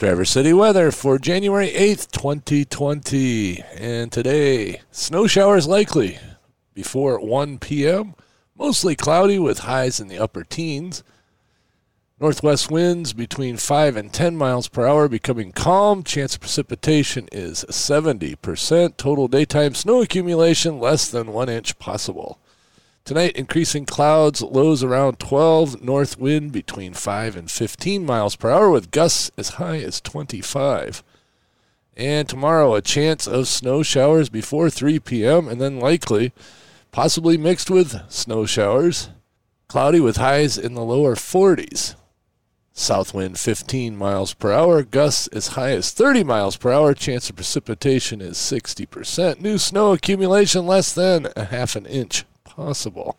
Traverse City weather for January 8th, 2020. And today, snow showers likely before 1 p.m. Mostly cloudy with highs in the upper teens. Northwest winds between 5 and 10 miles per hour becoming calm. Chance of precipitation is 70%. Total daytime snow accumulation less than 1 inch possible. Tonight, increasing clouds, lows around 12, north wind between 5 and 15 miles per hour, with gusts as high as 25. And tomorrow, a chance of snow showers before 3 p.m., and then likely, possibly mixed with snow showers. Cloudy with highs in the lower 40s. South wind 15 miles per hour, gusts as high as 30 miles per hour. Chance of precipitation is 60%. New snow accumulation less than a half an inch possible.